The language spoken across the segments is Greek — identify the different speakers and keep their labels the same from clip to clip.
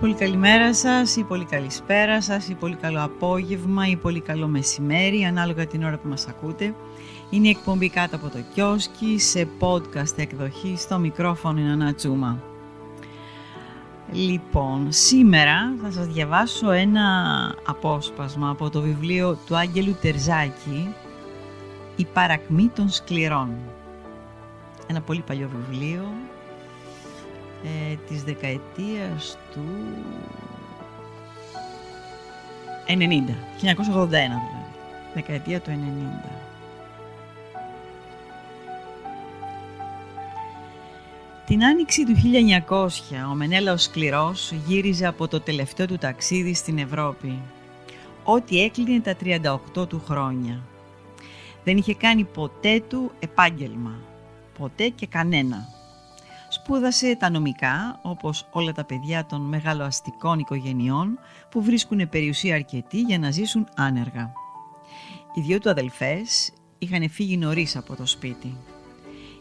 Speaker 1: Πολύ καλημέρα σας ή πολύ καλησπέρα σας ή πολύ καλό απόγευμα ή πολύ καλό μεσημέρι ανάλογα την ώρα που μας ακούτε. Είναι η εκπομπή κάτω από το κιόσκι σε podcast εκδοχή στο μικρόφωνο είναι Ανατσούμα. Λοιπόν, σήμερα θα σας διαβάσω ένα απόσπασμα από το βιβλίο του Άγγελου Τερζάκη «Η παρακμή των σκληρών». Ένα πολύ παλιό βιβλίο ε, της δεκαετίας του 90, 1981 δηλαδή, δεκαετία του 90. Την άνοιξη του 1900 ο Μενέλαος Σκληρός γύριζε από το τελευταίο του ταξίδι στην Ευρώπη, ό,τι έκλεινε τα 38 του χρόνια. Δεν είχε κάνει ποτέ του επάγγελμα, ποτέ και κανένα. Σπούδασε τα νομικά, όπως όλα τα παιδιά των μεγαλοαστικών οικογενειών που βρίσκουν περιουσία αρκετή για να ζήσουν άνεργα. Οι δυο του αδελφές είχαν φύγει νωρίς από το σπίτι.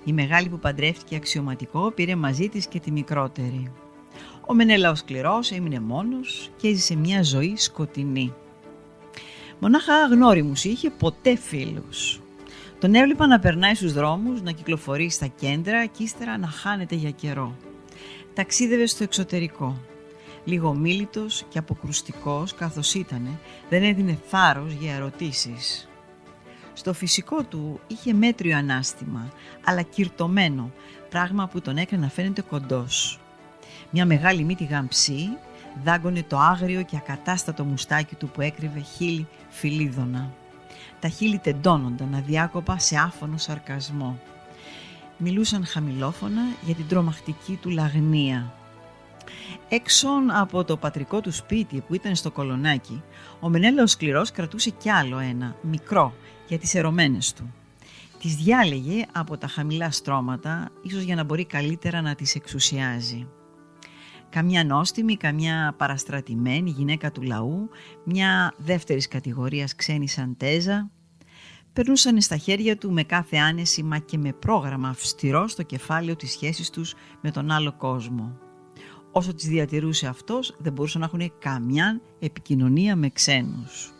Speaker 1: Η μεγάλη που παντρεύτηκε αξιωματικό πήρε μαζί της και τη μικρότερη. Ο Μενέλαος σκληρός έμεινε μόνος και έζησε μια ζωή σκοτεινή. Μονάχα αγνώριμους είχε ποτέ φίλους. Τον έβλεπα να περνάει στους δρόμους, να κυκλοφορεί στα κέντρα και ύστερα να χάνεται για καιρό. Ταξίδευε στο εξωτερικό. Λίγο μίλητος και αποκρουστικός καθώς ήτανε, δεν έδινε θάρρος για ερωτήσεις. Στο φυσικό του είχε μέτριο ανάστημα, αλλά κυρτωμένο, πράγμα που τον έκανε να φαίνεται κοντός. Μια μεγάλη μύτη γαμψή δάγκωνε το άγριο και ακατάστατο μουστάκι του που έκρυβε χείλη φιλίδωνα. Τα χείλη τεντώνονταν αδιάκοπα σε άφωνο σαρκασμό. Μιλούσαν χαμηλόφωνα για την τρομακτική του λαγνία. Έξω από το πατρικό του σπίτι που ήταν στο κολονάκι, ο Μενέλαος Σκληρός κρατούσε κι άλλο ένα, μικρό, για τις ερωμένες του. Τις διάλεγε από τα χαμηλά στρώματα, ίσως για να μπορεί καλύτερα να τις εξουσιάζει. Καμιά νόστιμη, καμιά παραστρατημένη γυναίκα του λαού, μια δεύτερης κατηγορίας ξένη σαντέζα, περνούσαν στα χέρια του με κάθε άνεση μα και με πρόγραμμα αυστηρό στο κεφάλαιο της σχέσης τους με τον άλλο κόσμο. Όσο τις διατηρούσε αυτός δεν μπορούσαν να έχουν καμιά επικοινωνία με ξένους.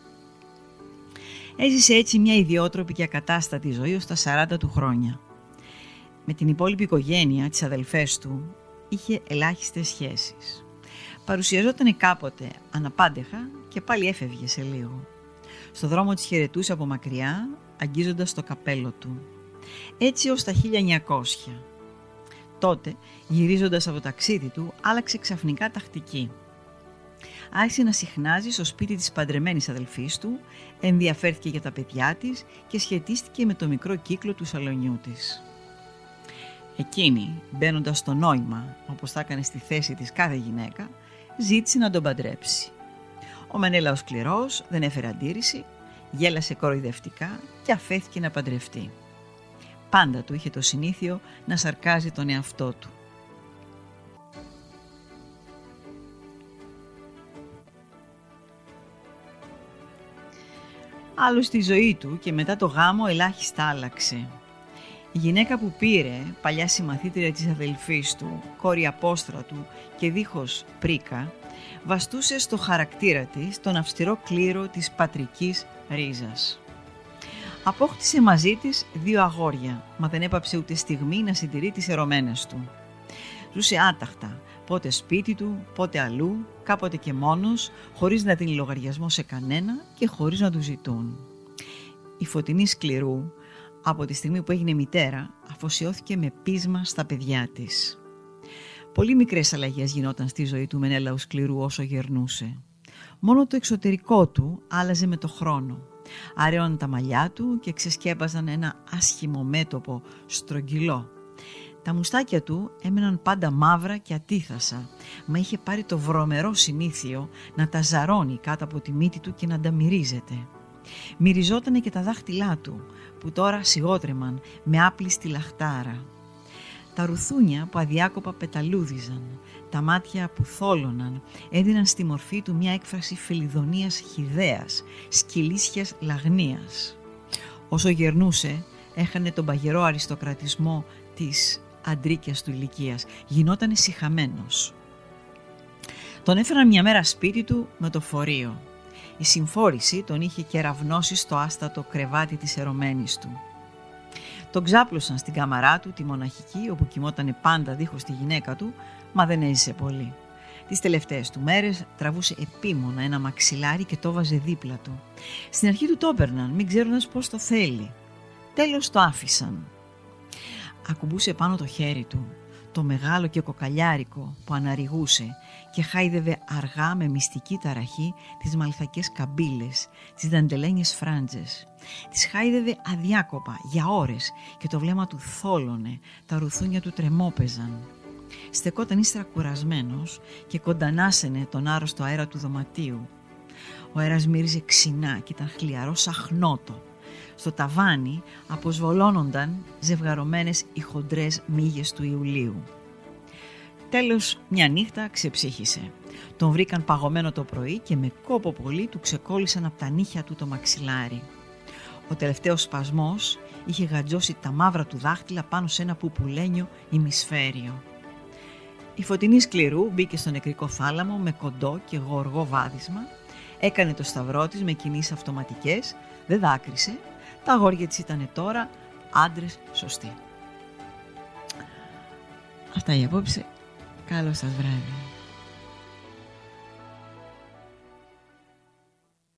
Speaker 1: Έζησε έτσι μια ιδιότροπη και ακατάστατη ζωή ως τα 40 του χρόνια. Με την υπόλοιπη οικογένεια, τις αδελφές του, είχε ελάχιστες σχέσεις. Παρουσιαζόταν κάποτε αναπάντεχα και πάλι έφευγε σε λίγο. Στο δρόμο της χαιρετούσε από μακριά, αγγίζοντας το καπέλο του. Έτσι ως τα 1900. Τότε, γυρίζοντας από ταξίδι του, άλλαξε ξαφνικά τακτική άρχισε να συχνάζει στο σπίτι της παντρεμένης αδελφής του, ενδιαφέρθηκε για τα παιδιά της και σχετίστηκε με το μικρό κύκλο του σαλονιού της. Εκείνη, μπαίνοντας στο νόημα, όπως θα έκανε στη θέση της κάθε γυναίκα, ζήτησε να τον παντρέψει. Ο Μενέλαος σκληρός δεν έφερε αντίρρηση, γέλασε κοροϊδευτικά και αφέθηκε να παντρευτεί. Πάντα του είχε το συνήθειο να σαρκάζει τον εαυτό του. Άλλο στη ζωή του και μετά το γάμο ελάχιστα άλλαξε. Η γυναίκα που πήρε, παλιά συμμαθήτρια της αδελφής του, κόρη απόστρατου και δίχως πρίκα, βαστούσε στο χαρακτήρα της τον αυστηρό κλήρο της πατρικής ρίζας. Απόκτησε μαζί της δύο αγόρια, μα δεν έπαψε ούτε στιγμή να συντηρεί τις ερωμένες του. Ζούσε άταχτα, πότε σπίτι του, πότε αλλού, κάποτε και μόνος, χωρίς να δίνει λογαριασμό σε κανένα και χωρίς να του ζητούν. Η φωτεινή σκληρού, από τη στιγμή που έγινε μητέρα, αφοσιώθηκε με πείσμα στα παιδιά της. Πολύ μικρές αλλαγές γινόταν στη ζωή του Μενέλαου σκληρού όσο γερνούσε. Μόνο το εξωτερικό του άλλαζε με το χρόνο. Αραιώναν τα μαλλιά του και ξεσκέπαζαν ένα άσχημο μέτωπο στρογγυλό τα μουστάκια του έμεναν πάντα μαύρα και ατίθασα, μα είχε πάρει το βρωμερό συνήθειο να τα ζαρώνει κάτω από τη μύτη του και να τα μυρίζεται. Μυριζότανε και τα δάχτυλά του, που τώρα σιγότρεμαν με άπλιστη λαχτάρα. Τα ρουθούνια που αδιάκοπα πεταλούδιζαν, τα μάτια που θόλωναν, έδιναν στη μορφή του μια έκφραση φιλιδονίας χιδέας, σκυλίσιας λαγνίας. Όσο γερνούσε, έχανε τον παγερό αριστοκρατισμό της αντρίκιας του ηλικίας. Γινόταν συχαμένος. Τον έφεραν μια μέρα σπίτι του με το φορείο. Η συμφόρηση τον είχε κεραυνώσει στο άστατο κρεβάτι της ερωμένης του. Τον ξάπλωσαν στην κάμαρά του, τη μοναχική, όπου κοιμότανε πάντα δίχως τη γυναίκα του, μα δεν έζησε πολύ. Τις τελευταίες του μέρες τραβούσε επίμονα ένα μαξιλάρι και το βάζε δίπλα του. Στην αρχή του το έπαιρναν, μην ξέροντα πώς το θέλει. Τέλος το άφησαν. Ακουμπούσε πάνω το χέρι του, το μεγάλο και κοκαλιάρικο που αναριγούσε και χάιδευε αργά με μυστική ταραχή τις μαλθακές καμπύλες, τις δαντελένιες φράντζες. Τις χάιδευε αδιάκοπα για ώρες και το βλέμμα του θόλωνε, τα ρουθούνια του τρεμόπαιζαν. Στεκόταν ύστερα κουρασμένος και κοντανάσαινε τον άρρωστο αέρα του δωματίου. Ο αέρας μύριζε ξινά και ήταν χλιαρός σαχνότο. Στο ταβάνι αποσβολώνονταν ζευγαρωμένες οι χοντρές μύγες του Ιουλίου. Τέλος, μια νύχτα ξεψύχησε. Τον βρήκαν παγωμένο το πρωί και με κόπο πολύ του ξεκόλλησαν από τα νύχια του το μαξιλάρι. Ο τελευταίος σπασμός είχε γαντζώσει τα μαύρα του δάχτυλα πάνω σε ένα πουπουλένιο ημισφαίριο. Η φωτεινή σκληρού μπήκε στο νεκρικό θάλαμο με κοντό και γοργό βάδισμα, έκανε το σταυρό της με κινήσεις αυτοματικές, δεν δάκρυσε, τα αγόρια της ήταν τώρα άντρες σωστοί. Αυτά η απόψε. Καλό σας βράδυ.